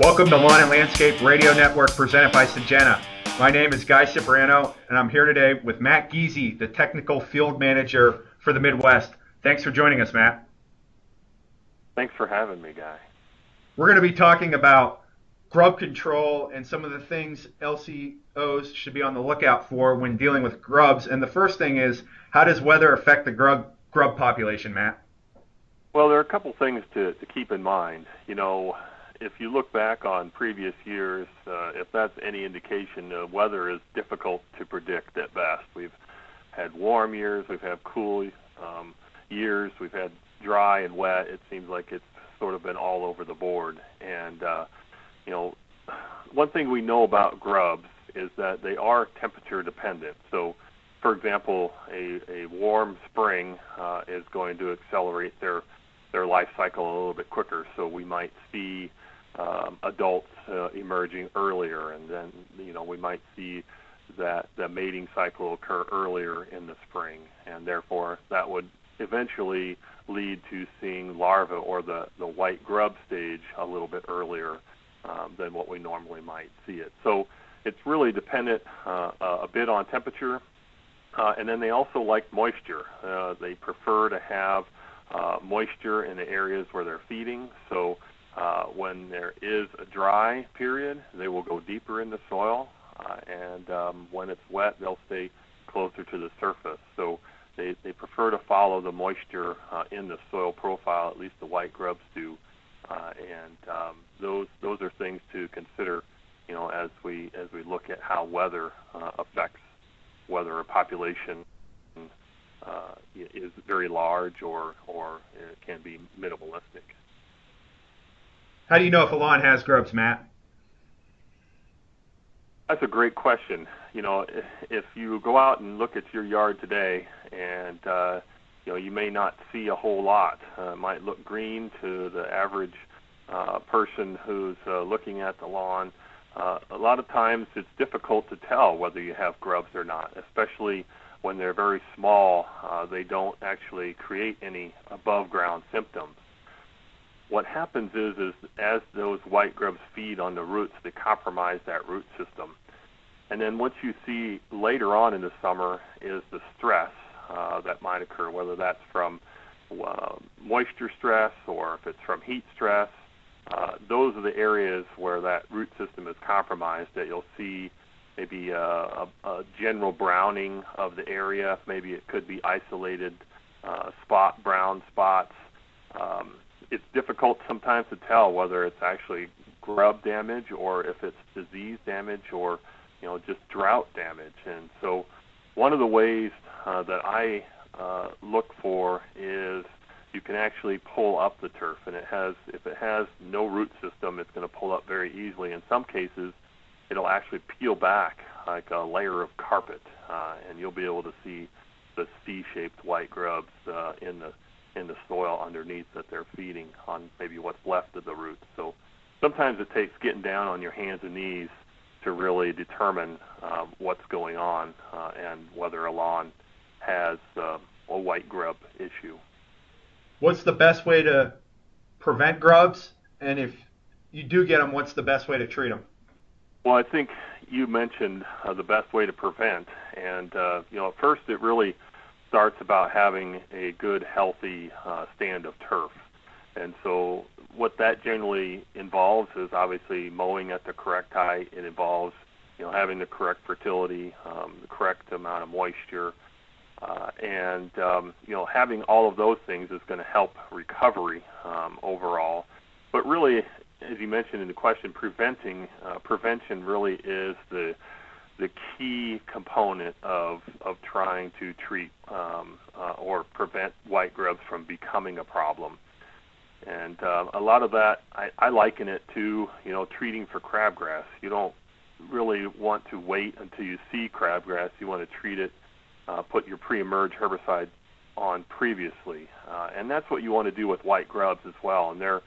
Welcome to Lawn and Landscape Radio Network presented by Syngenta. My name is Guy Cipriano, and I'm here today with Matt Giese, the Technical Field Manager for the Midwest. Thanks for joining us, Matt. Thanks for having me, Guy. We're going to be talking about grub control and some of the things LCOs should be on the lookout for when dealing with grubs. And the first thing is, how does weather affect the grub, grub population, Matt? Well, there are a couple things to, to keep in mind. You know, if you look back on previous years, uh, if that's any indication, uh, weather is difficult to predict at best. We've had warm years, we've had cool um, years, we've had dry and wet. It seems like it's sort of been all over the board. And uh, you know, one thing we know about grubs is that they are temperature dependent. So, for example, a, a warm spring uh, is going to accelerate their their life cycle a little bit quicker. So we might see um, adults uh, emerging earlier, and then you know we might see that the mating cycle occur earlier in the spring, and therefore that would eventually lead to seeing larvae or the the white grub stage a little bit earlier um, than what we normally might see it. So it's really dependent uh, a bit on temperature, uh, and then they also like moisture. Uh, they prefer to have uh, moisture in the areas where they're feeding. So uh, when there is a dry period, they will go deeper in the soil, uh, and um, when it's wet, they'll stay closer to the surface. So they, they prefer to follow the moisture uh, in the soil profile, at least the white grubs do. Uh, and um, those those are things to consider, you know, as we as we look at how weather uh, affects whether a population uh, is very large or or it can be minimalistic. How do you know if a lawn has grubs, Matt? That's a great question. You know, if you go out and look at your yard today, and uh, you know, you may not see a whole lot. Uh, it might look green to the average uh, person who's uh, looking at the lawn. Uh, a lot of times, it's difficult to tell whether you have grubs or not, especially when they're very small. Uh, they don't actually create any above ground symptoms what happens is is as those white grubs feed on the roots, they compromise that root system. And then what you see later on in the summer is the stress uh, that might occur, whether that's from uh, moisture stress or if it's from heat stress. Uh, those are the areas where that root system is compromised that you'll see maybe a, a, a general browning of the area. Maybe it could be isolated uh, spot brown spots. Um, it's difficult sometimes to tell whether it's actually grub damage or if it's disease damage or you know just drought damage. And so one of the ways uh, that I uh, look for is you can actually pull up the turf, and it has if it has no root system, it's going to pull up very easily. In some cases, it'll actually peel back like a layer of carpet, uh, and you'll be able to see the C-shaped white grubs uh, in the in the soil underneath that they're feeding on maybe what's left of the roots. So sometimes it takes getting down on your hands and knees to really determine um, what's going on uh, and whether a lawn has uh, a white grub issue. What's the best way to prevent grubs? And if you do get them, what's the best way to treat them? Well, I think you mentioned uh, the best way to prevent, and uh, you know, at first it really starts about having a good, healthy uh, stand of turf. And so, what that generally involves is obviously mowing at the correct height. It involves, you know, having the correct fertility, um, the correct amount of moisture, uh, and um, you know, having all of those things is going to help recovery um, overall. But really, as you mentioned in the question, preventing uh, prevention really is the the key component of of trying to treat um, uh, or prevent white grubs from becoming a problem. And uh, a lot of that, I, I liken it to you know treating for crabgrass. You don't really want to wait until you see crabgrass. You want to treat it, uh, put your pre-emerge herbicide on previously, uh, and that's what you want to do with white grubs as well. And there,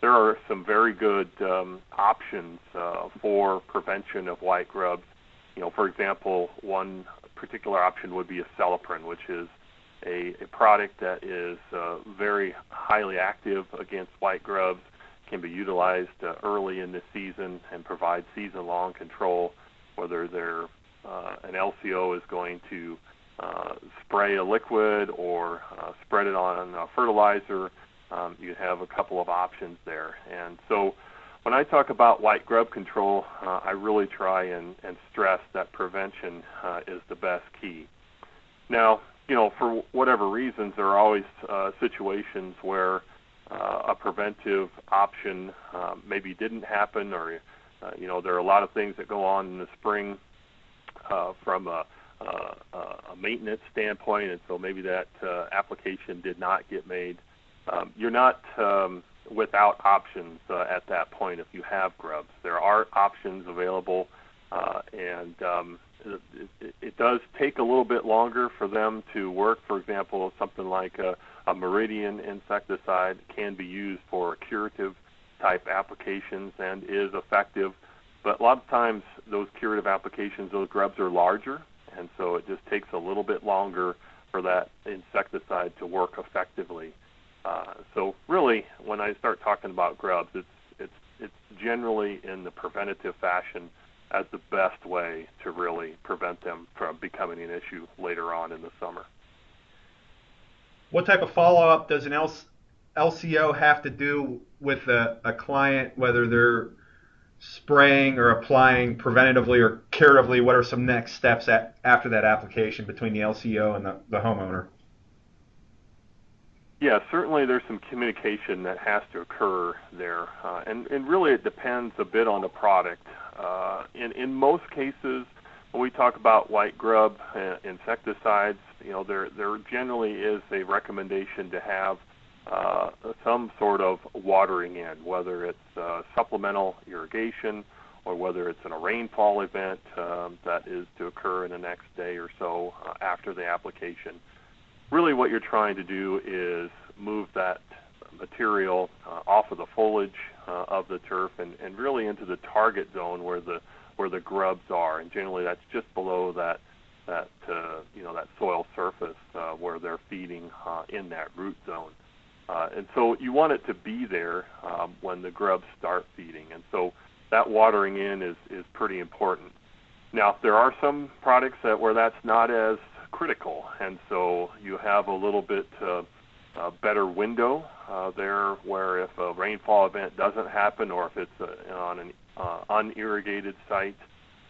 there are some very good um, options uh, for prevention of white grubs you know, for example, one particular option would be a acelepryn, which is a, a product that is uh, very highly active against white grubs. can be utilized uh, early in the season and provide season-long control, whether they're uh, an LCO is going to uh, spray a liquid or uh, spread it on a fertilizer. Um, you have a couple of options there. And so when I talk about white grub control, uh, I really try and, and stress that prevention uh, is the best key. Now, you know, for whatever reasons, there are always uh, situations where uh, a preventive option uh, maybe didn't happen, or uh, you know, there are a lot of things that go on in the spring from a, a, a maintenance standpoint, and so maybe that application did not get made. Um, you're not um, without options uh, at that point if you have grubs. There are options available, uh, and um, it, it, does take a little bit longer for them to work. For example, something like a, a Meridian insecticide can be used for curative type applications and is effective. But a lot of times, those curative applications, those grubs are larger, and so it just takes a little bit longer for that insecticide to work effectively. Uh, so really, when I start talking about grubs, it's it's it's generally in the preventative fashion as the best way to really prevent them from becoming an issue later on in the summer. What type of follow-up does an LCO have to do with a, a client, whether they're spraying or applying preventatively or curatively? What are some next steps at, after that application between the LCO and the, the homeowner? Yeah, certainly there's some communication that has to occur there, uh, and and really it depends a bit on the product. Uh, in in most cases, when we talk about white grub uh, insecticides, you know there there generally is a recommendation to have uh, some sort of watering in, whether it's uh, supplemental irrigation or whether it's in a rainfall event um, that is to occur in the next day or so uh, after the application really what you're trying to do is move that material uh, off of the foliage uh, of the turf and, and really into the target zone where the where the grubs are, and generally that's just below that that uh, you know that soil surface uh, where they're feeding uh, in that root zone. Uh, and so you want it to be there um, when the grubs start feeding, and so that watering in is is pretty important. Now there are some products that where that's not as critical, and so you have a little bit uh, uh, better window uh, there, where if a rainfall event doesn't happen, or if it's uh, on an uh, unirrigated site,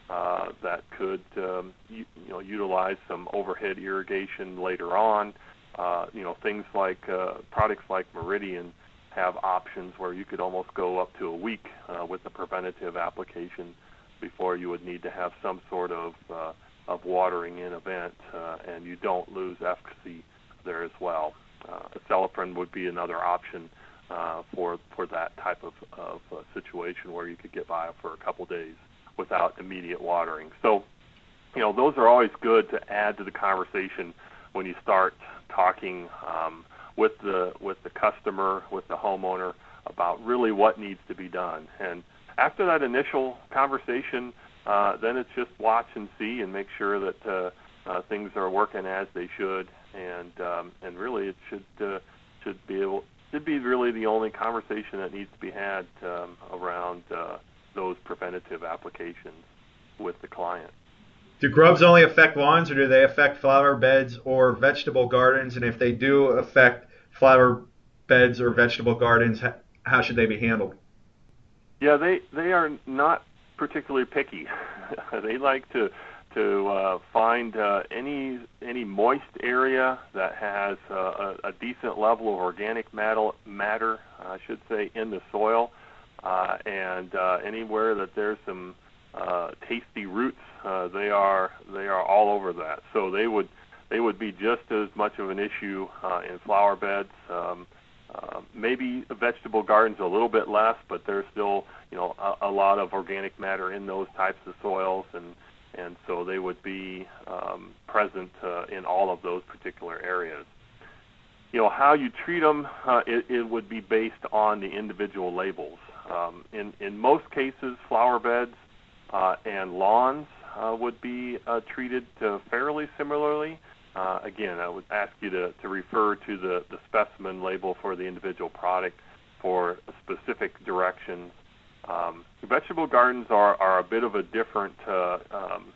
uh, that could um, you, you know utilize some overhead irrigation later on. Uh, you know things like uh, products like Meridian have options where you could almost go up to a week uh, with the preventative application before you would need to have some sort of uh, of watering in event, uh, and you don't lose efficacy there as well. Uh, acelepryn would be another option uh, for for that type of, of uh, situation where you could get by for a couple days without immediate watering. So, you know, those are always good to add to the conversation when you start talking um, with the with the customer, with the homeowner about really what needs to be done. And after that initial conversation, uh, then it's just watch and see and make sure that uh, uh, things are working as they should, and um, and really it should uh, should be able should be really the only conversation that needs to be had um, around uh, those preventative applications with the client. Do grubs only affect lawns, or do they affect flower beds or vegetable gardens? And if they do affect flower beds or vegetable gardens, how should they be handled? Yeah, they they are not particularly picky. they like to to uh, find uh, any any moist area that has uh, a, a decent level of organic matter, matter I should say, in the soil, uh, and uh, anywhere that there's some uh, tasty roots, uh, they are they are all over that. So they would they would be just as much of an issue uh, in flower beds. Um, uh, maybe vegetable gardens a little bit less, but there's still you know a, a lot of organic matter in those types of soils, and and so they would be um, present uh, in all of those particular areas. You know how you treat them, uh, it, it would be based on the individual labels. Um, in in most cases, flower beds uh, and lawns uh, would be uh, treated uh, fairly similarly. Uh, again, I would ask you to, to refer to the, the specimen label for the individual product for specific directions. Um, vegetable gardens are, are a bit of a different uh, um,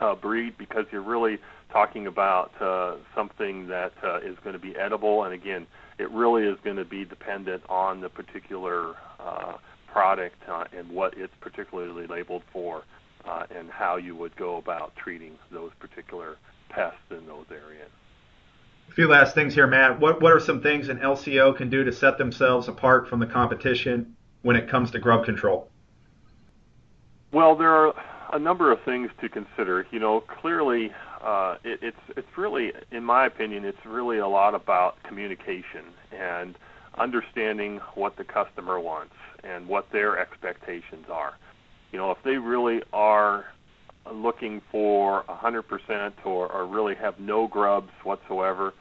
uh, breed because you're really talking about uh, something that uh, is going to be edible, and again, it really is going to be dependent on the particular uh, product uh, and what it's particularly labeled for, uh, and how you would go about treating those particular pests in those areas. A few last things here, Matt. What what are some things an LCO can do to set themselves apart from the competition when it comes to grub control? Well, there are a number of things to consider. You know, clearly, uh, it, it's it's really, in my opinion, it's really a lot about communication and understanding what the customer wants and what their expectations are. You know, if they really are looking for 100% or, or really have no grubs whatsoever,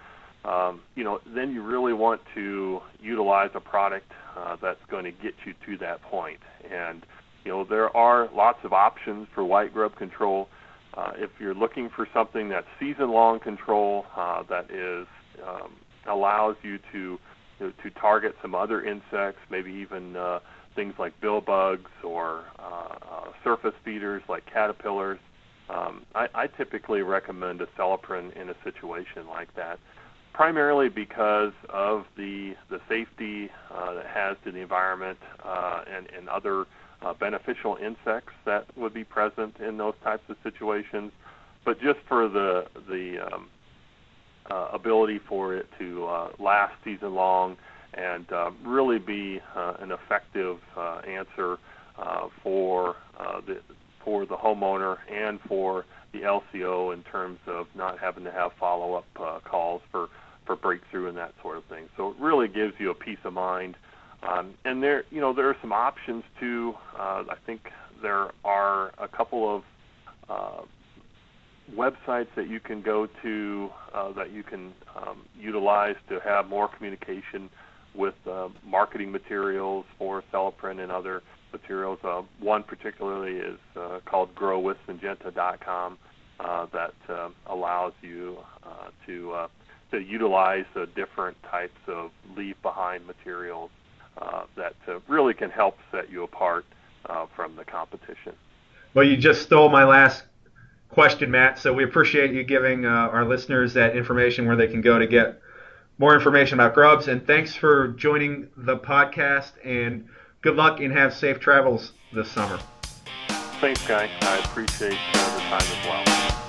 um, you know, then you really want to utilize a product uh, that's going to get you to that point. And you know, there are lots of options for white grub control. Uh, if you're looking for something that's season-long control uh, that is um, allows you to you know, to target some other insects, maybe even uh, things like bill bugs or uh, uh, surface feeders like caterpillars. Um, I, I typically recommend acelepryn in a situation like that, primarily because of the the safety uh, that has to the environment uh, and and other uh, beneficial insects that would be present in those types of situations, but just for the the um, uh, ability for it to last season long and uh, really be uh, an effective uh, answer uh, for the for the homeowner and for the LCO in terms of not having to have follow-up uh, calls for for breakthrough and that sort of thing. So it really gives you a peace of mind um, and there, you know, there are some options too. Uh, I think there are a couple of uh, websites that you can go to that you can um, utilize to have more communication with uh, marketing materials for Acelepryn and other materials. Uh, one particularly is uh, called growwithsyngenta.com uh, that uh, allows you uh, to uh, to utilize uh, different types of leave behind materials uh, that uh, really can help set you apart uh, from the competition. Well, you just stole my last question, Matt. So we appreciate you giving uh, our listeners that information where they can go to get more information about grubs. And thanks for joining the podcast. And good luck and have safe travels this summer. Thanks, Guy. I appreciate the time as well.